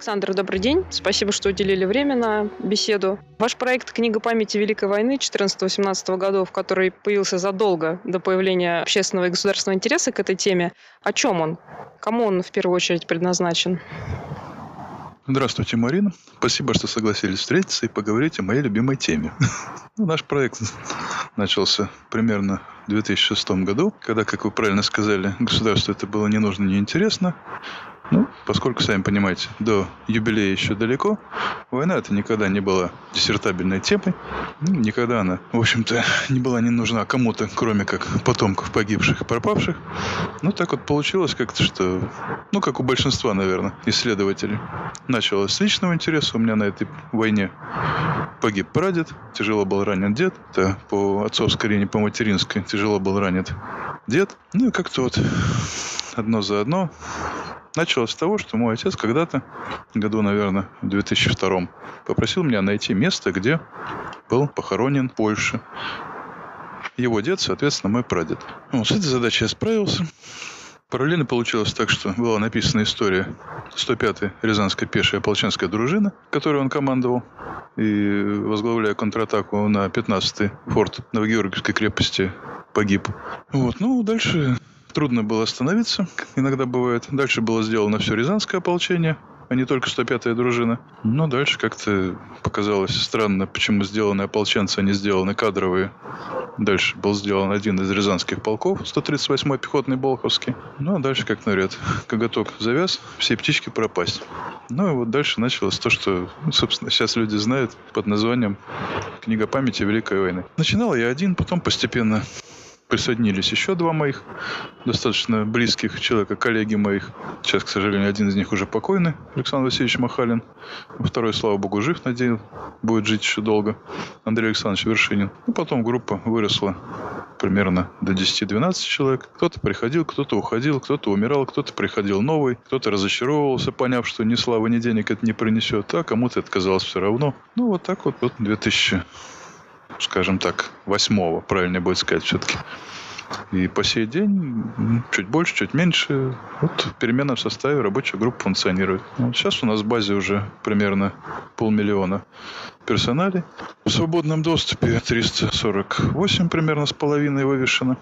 Александр, добрый день. Спасибо, что уделили время на беседу. Ваш проект «Книга памяти Великой войны» 14-18 годов, который появился задолго до появления общественного и государственного интереса к этой теме, о чем он? Кому он в первую очередь предназначен? Здравствуйте, Марина. Спасибо, что согласились встретиться и поговорить о моей любимой теме. Ну, наш проект начался примерно в 2006 году, когда, как вы правильно сказали, государству это было не нужно, не интересно. Ну, поскольку, сами понимаете, до юбилея еще далеко, война это никогда не была диссертабельной темой, ну, никогда она, в общем-то, не была не нужна кому-то, кроме как потомков погибших и пропавших. Ну, так вот получилось как-то, что, ну, как у большинства, наверное, исследователей. Началось с личного интереса у меня на этой войне. Погиб прадед, тяжело был ранен дед, это по отцовской линии, по материнской, тяжело был ранен дед. Ну, и как-то вот одно за одно Началось с того, что мой отец когда-то, году, наверное, в 2002 попросил меня найти место, где был похоронен в Польше. Его дед, соответственно, мой прадед. Вот с этой задачей я справился. Параллельно получилось так, что была написана история 105-й Рязанская пешая ополченская дружина, которой он командовал, и возглавляя контратаку на 15-й форт Новогеоргиевской крепости погиб. Вот, ну, дальше Трудно было остановиться, иногда бывает. Дальше было сделано все Рязанское ополчение, а не только 105-я дружина. Но дальше как-то показалось странно, почему сделаны ополченцы, а не сделаны кадровые. Дальше был сделан один из рязанских полков, 138-й пехотный Болховский. Ну, а дальше, как говорят, коготок завяз, все птички пропасть. Ну, и вот дальше началось то, что, собственно, сейчас люди знают под названием «Книга памяти Великой войны». Начинал я один, потом постепенно присоединились еще два моих достаточно близких человека, коллеги моих. Сейчас, к сожалению, один из них уже покойный, Александр Васильевич Махалин. Второй, слава богу, жив, надеюсь, будет жить еще долго. Андрей Александрович Вершинин. Ну, потом группа выросла примерно до 10-12 человек. Кто-то приходил, кто-то уходил, кто-то умирал, кто-то приходил новый, кто-то разочаровывался, поняв, что ни славы, ни денег это не принесет, а кому-то это казалось все равно. Ну, вот так вот, вот 2000 скажем так, восьмого, правильно будет сказать все-таки. И по сей день чуть больше, чуть меньше. Вот в переменном составе рабочая группа функционирует. Вот сейчас у нас в базе уже примерно полмиллиона персоналей. В свободном доступе 348 примерно с половиной вывешено.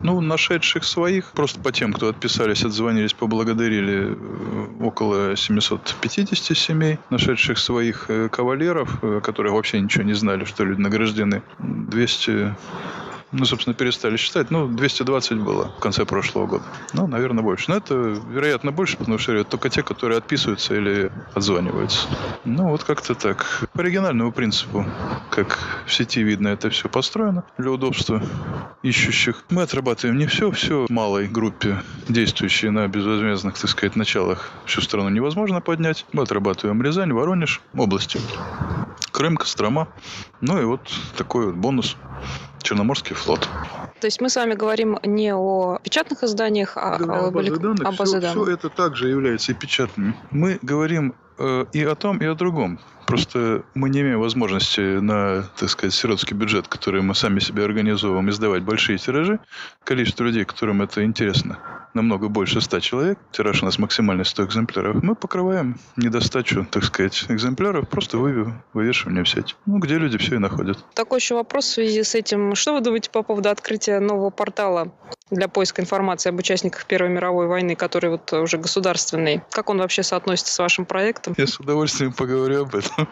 Ну, нашедших своих, просто по тем, кто отписались, отзвонились, поблагодарили э, около 750 семей, нашедших своих э, кавалеров, э, которые вообще ничего не знали, что люди награждены, 200 ну, собственно, перестали считать. Ну, 220 было в конце прошлого года. Ну, наверное, больше. Но это, вероятно, больше, потому что это только те, которые отписываются или отзваниваются. Ну, вот как-то так. По оригинальному принципу, как в сети видно, это все построено для удобства ищущих. Мы отрабатываем не все, все в малой группе, действующие на безвозмездных, так сказать, началах. Всю страну невозможно поднять. Мы отрабатываем Рязань, Воронеж, области. Крым, Кострома. Ну и вот такой вот бонус. Черноморский флот. То есть мы с вами говорим не о печатных изданиях, а да, о, о базе данных. О базе все, данных. все это также является и печатными. Мы говорим и о том, и о другом. Просто мы не имеем возможности на, так сказать, сиротский бюджет, который мы сами себе организовываем, издавать большие тиражи. Количество людей, которым это интересно, намного больше 100 человек. Тираж у нас максимальный 100 экземпляров. Мы покрываем недостачу, так сказать, экземпляров, просто вывешиванием в сеть. Ну, где люди все и находят. Такой еще вопрос в связи с этим. Что вы думаете по поводу открытия нового портала для поиска информации об участниках Первой мировой войны, который вот уже государственный? Как он вообще соотносится с вашим проектом? Я с удовольствием поговорю об этом.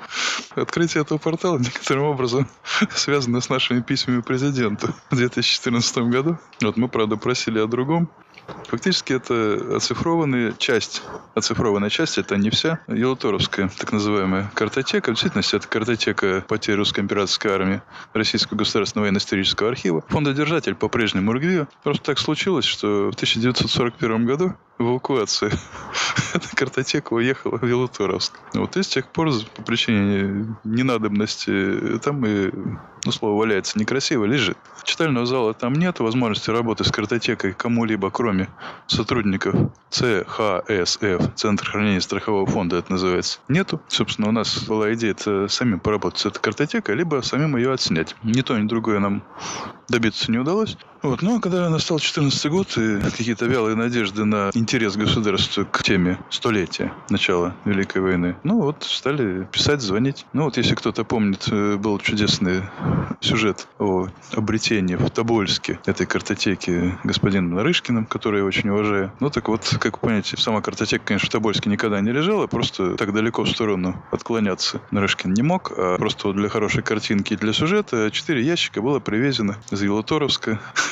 Открытие этого портала некоторым образом связано с нашими письмами президенту в 2014 году. Вот мы, правда, просили о другом. Фактически это оцифрованная часть. Оцифрованная часть это не вся. Елуторовская, так называемая картотека. В действительности это картотека потерь русской императорской армии Российского государственного военно-исторического архива. Фондодержатель по-прежнему РГВИО. Просто так случилось, что в 1941 году эвакуация эта картотека уехала в Елуторовск. Вот и с тех пор по причине ненадобности там и ну, слово валяется некрасиво, лежит. Читального зала там нет, возможности работы с картотекой кому-либо, кроме сотрудников ЦХСФ, Центр хранения страхового фонда это называется, нету. Собственно, у нас была идея это самим поработать с этой картотекой, либо самим ее отснять. Ни то, ни другое нам добиться не удалось. Вот. Но когда настал 14 год и какие-то вялые надежды на интерес государства к теме столетия начала Великой войны, ну вот стали писать, звонить. Ну вот если кто-то помнит, э, был чудесный сюжет о обретении в Тобольске этой картотеки господином Нарышкиным, который я очень уважаю. Ну так вот, как понимаете, сама картотека, конечно, в Тобольске никогда не лежала, просто так далеко в сторону отклоняться Нарышкин не мог, а просто вот для хорошей картинки и для сюжета четыре ящика было привезено из Елуторовска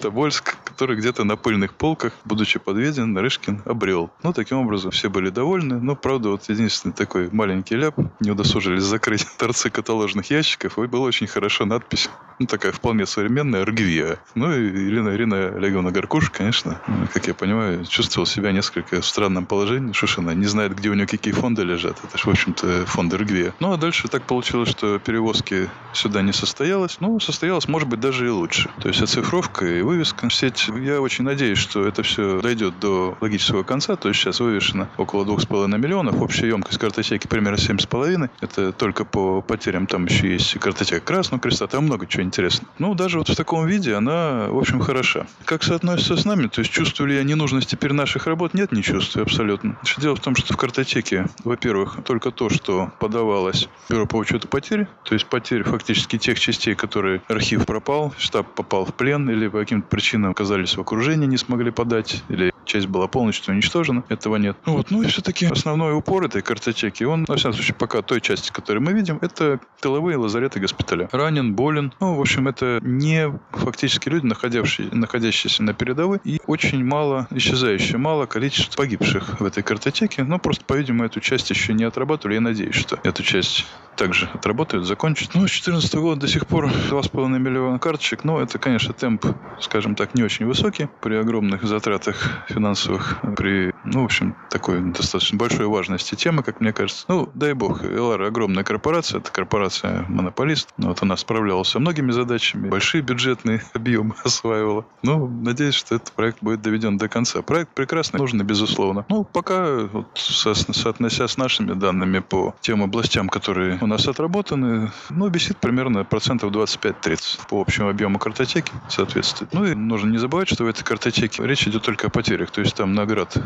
Тобольск, который где-то на пыльных полках, будучи подведен, Нарышкин обрел. Ну, таким образом, все были довольны. Но, правда, вот единственный такой маленький ляп, не удосужились закрыть торцы каталожных ящиков, и была очень хорошо надпись, ну, такая вполне современная, Аргвия. Ну, и Ирина, Ирина Олеговна Гаркуш, конечно, как я понимаю, чувствовал себя несколько в странном положении. Она не знает, где у нее какие фонды лежат. Это же, в общем-то, фонд Аргвия. Ну, а дальше так получилось, что перевозки сюда не состоялось. Ну, состоялось, может быть, даже и лучше. То есть оцифровка и вывеска сеть. Я очень надеюсь, что это все дойдет до логического конца. То есть сейчас вывешено около 2,5 миллионов. Общая емкость картотеки примерно 7,5. Это только по потерям. Там еще есть картотека Красного Креста. Там много чего интересного. Ну, даже вот в таком виде она, в общем, хороша. Как соотносится с нами? То есть чувствую ли я ненужность теперь наших работ? Нет, не чувствую абсолютно. Дело в том, что в картотеке, во-первых, только то, что подавалось Бюро по учету потерь, то есть потери фактически тех частей, которые архив пропал, штаб попал в плен или по каким каким-то причинам оказались в окружении, не смогли подать, или часть была полностью уничтожена, этого нет. Ну, вот, ну и все-таки основной упор этой картотеки, он, на всяком случае, пока той части, которую мы видим, это тыловые лазареты госпиталя. Ранен, болен. Ну, в общем, это не фактически люди, находящиеся, находящиеся на передовой, и очень мало, исчезающее мало количество погибших в этой картотеке. Но просто, по-видимому, эту часть еще не отрабатывали. Я надеюсь, что эту часть также отработают, закончат. Ну, с 2014 года до сих пор 2,5 миллиона карточек. Но это, конечно, темп, скажем так, не очень высокий при огромных затратах финансовых, при, ну, в общем, такой достаточно большой важности темы, как мне кажется. Ну, дай бог, Элар огромная корпорация, это корпорация монополист. Вот она справлялась со многими задачами, большие бюджетные объемы осваивала. Ну, надеюсь, что этот проект будет доведен до конца. Проект прекрасный, нужный, безусловно. Ну, пока, вот, со, соотнося с нашими данными по тем областям, которые у нас отработаны, ну, висит примерно процентов 25-30 по общему объему картотеки, соответствует. Ну, и нужно не забывать, что в этой картотеке речь идет только о потерях то есть там наград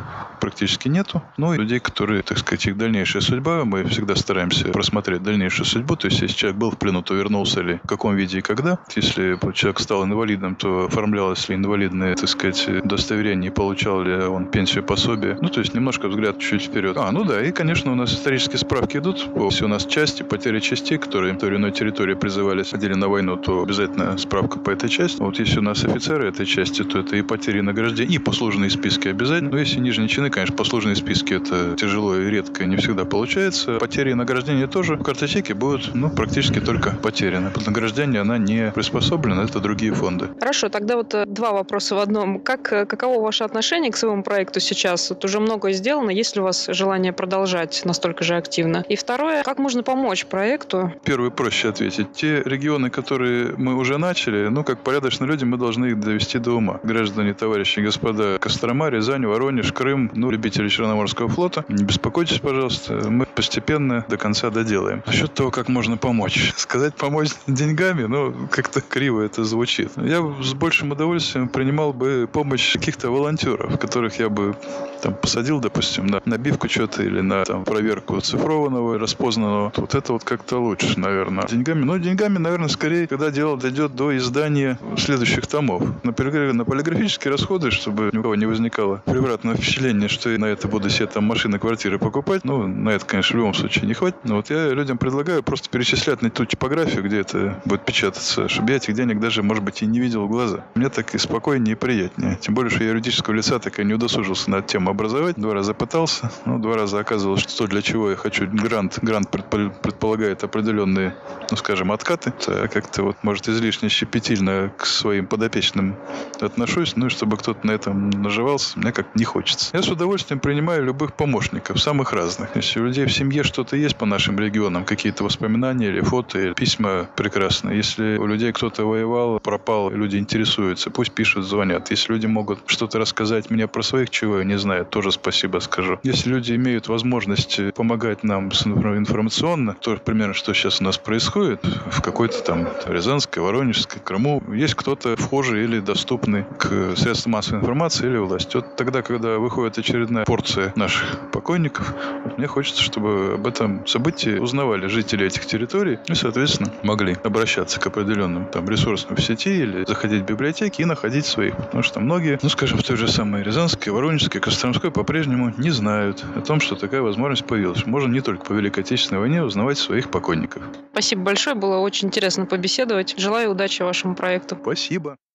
практически нету. Ну и людей, которые, так сказать, их дальнейшая судьба, мы всегда стараемся просмотреть дальнейшую судьбу. То есть если человек был в плену, то вернулся ли, в каком виде и когда. Если человек стал инвалидом, то оформлялось ли инвалидное, так сказать, удостоверение, получал ли он пенсию пособие. Ну, то есть немножко взгляд чуть вперед. А, ну да, и, конечно, у нас исторические справки идут. Если у нас части, потери частей, которые в той или иной территории призывались, ходили на войну, то обязательно справка по этой части. Вот если у нас офицеры этой части, то это и потери награждения, и послужные списки обязательно. Но если нижние чины, конечно, послужные списки это тяжело и редко, не всегда получается. Потери и награждения тоже в картотеке будут ну, практически только потеряны. Под награждение она не приспособлена, это другие фонды. Хорошо, тогда вот э, два вопроса в одном. Как, э, каково ваше отношение к своему проекту сейчас? Вот уже многое сделано, есть ли у вас желание продолжать настолько же активно? И второе, как можно помочь проекту? Первый проще ответить. Те регионы, которые мы уже начали, ну, как порядочные люди, мы должны их довести до ума. Граждане, товарищи, господа, Кострома, Рязань, Воронеж, Крым, ну, любители Черноморского флота. Не беспокойтесь, пожалуйста, мы постепенно до конца доделаем. Насчет того, как можно помочь. Сказать помочь деньгами, ну, как-то криво это звучит. Я с большим удовольствием принимал бы помощь каких-то волонтеров, которых я бы там посадил, допустим, на набивку что-то или на там, проверку цифрованного, распознанного. Вот это вот как-то лучше, наверное. Деньгами, ну, деньгами, наверное, скорее, когда дело дойдет до издания следующих томов. Например, на полиграфические расходы, чтобы ни у кого не возникало превратное впечатление, что я на это буду себе там машины, квартиры покупать. Ну, на это, конечно, в любом случае не хватит. Но вот я людям предлагаю просто перечислять на ту типографию, где это будет печататься, чтобы я этих денег даже, может быть, и не видел в глаза. Мне так и спокойнее, и приятнее. Тем более, что я юридического лица так и не удосужился на тему образовать. Два раза пытался, ну, два раза оказывалось, что то, для чего я хочу грант, грант предпо- предполагает определенные, ну, скажем, откаты. Это как-то вот, может, излишне щепетильно к своим подопечным отношусь, ну, и чтобы кто-то на этом наживался, мне как не хочется. Я с удовольствием принимаю любых помощников, самых разных. Если у людей в семье что-то есть по нашим регионам, какие-то воспоминания или фото, или письма прекрасно. Если у людей кто-то воевал, пропал, люди интересуются, пусть пишут, звонят. Если люди могут что-то рассказать мне про своих, чего я не знаю, тоже спасибо скажу. Если люди имеют возможность помогать нам информационно, то примерно что сейчас у нас происходит в какой-то там Рязанской, Воронежской, Крыму, есть кто-то вхожий или доступный к средствам массовой информации или власти. Вот тогда, когда выходит очередная порция наших покойников, вот мне хочется, чтобы об этом событии узнавали жители этих территорий и, соответственно, могли обращаться к определенным там ресурсам в сети или заходить в библиотеки и находить своих. Потому что многие, ну, скажем, в той же самой Рязанской, Воронежской, Костромской по-прежнему не знают о том, что такая возможность появилась. Можно не только по Великой Отечественной войне узнавать своих покойников. Спасибо большое, было очень интересно побеседовать. Желаю удачи вашему проекту. Спасибо.